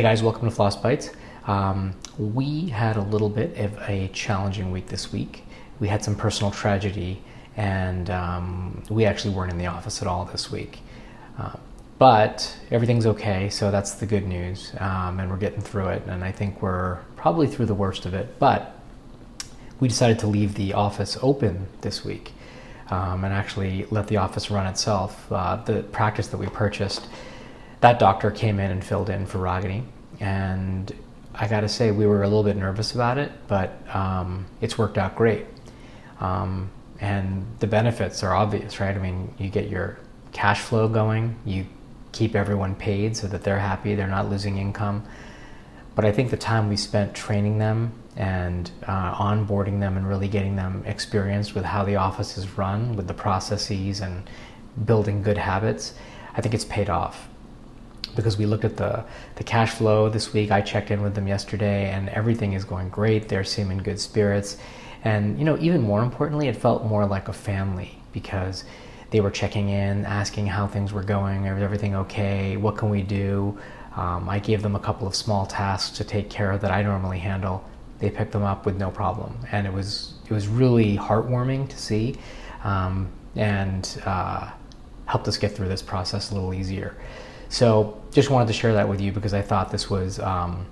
Hey guys, welcome to Floss Bites. Um, we had a little bit of a challenging week this week. We had some personal tragedy, and um, we actually weren't in the office at all this week. Uh, but everything's okay, so that's the good news, um, and we're getting through it. And I think we're probably through the worst of it. But we decided to leave the office open this week um, and actually let the office run itself. Uh, the practice that we purchased that doctor came in and filled in for Ragini, and I got to say we were a little bit nervous about it, but um, it's worked out great. Um, and the benefits are obvious, right? I mean, you get your cash flow going, you keep everyone paid so that they're happy, they're not losing income. But I think the time we spent training them and uh, onboarding them and really getting them experienced with how the office is run, with the processes and building good habits, I think it's paid off because we looked at the, the cash flow this week. I checked in with them yesterday and everything is going great. They're seeming good spirits. And, you know, even more importantly, it felt more like a family because they were checking in, asking how things were going. Is everything okay? What can we do? Um, I gave them a couple of small tasks to take care of that I normally handle. They picked them up with no problem, and it was it was really heartwarming to see, um, and uh, helped us get through this process a little easier. So just wanted to share that with you because I thought this was um,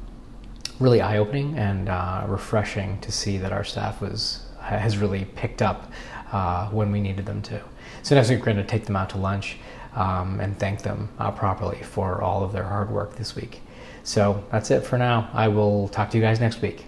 really eye opening and uh, refreshing to see that our staff was has really picked up uh, when we needed them to. So next week we're going to take them out to lunch um, and thank them uh, properly for all of their hard work this week. So that's it for now. I will talk to you guys next week.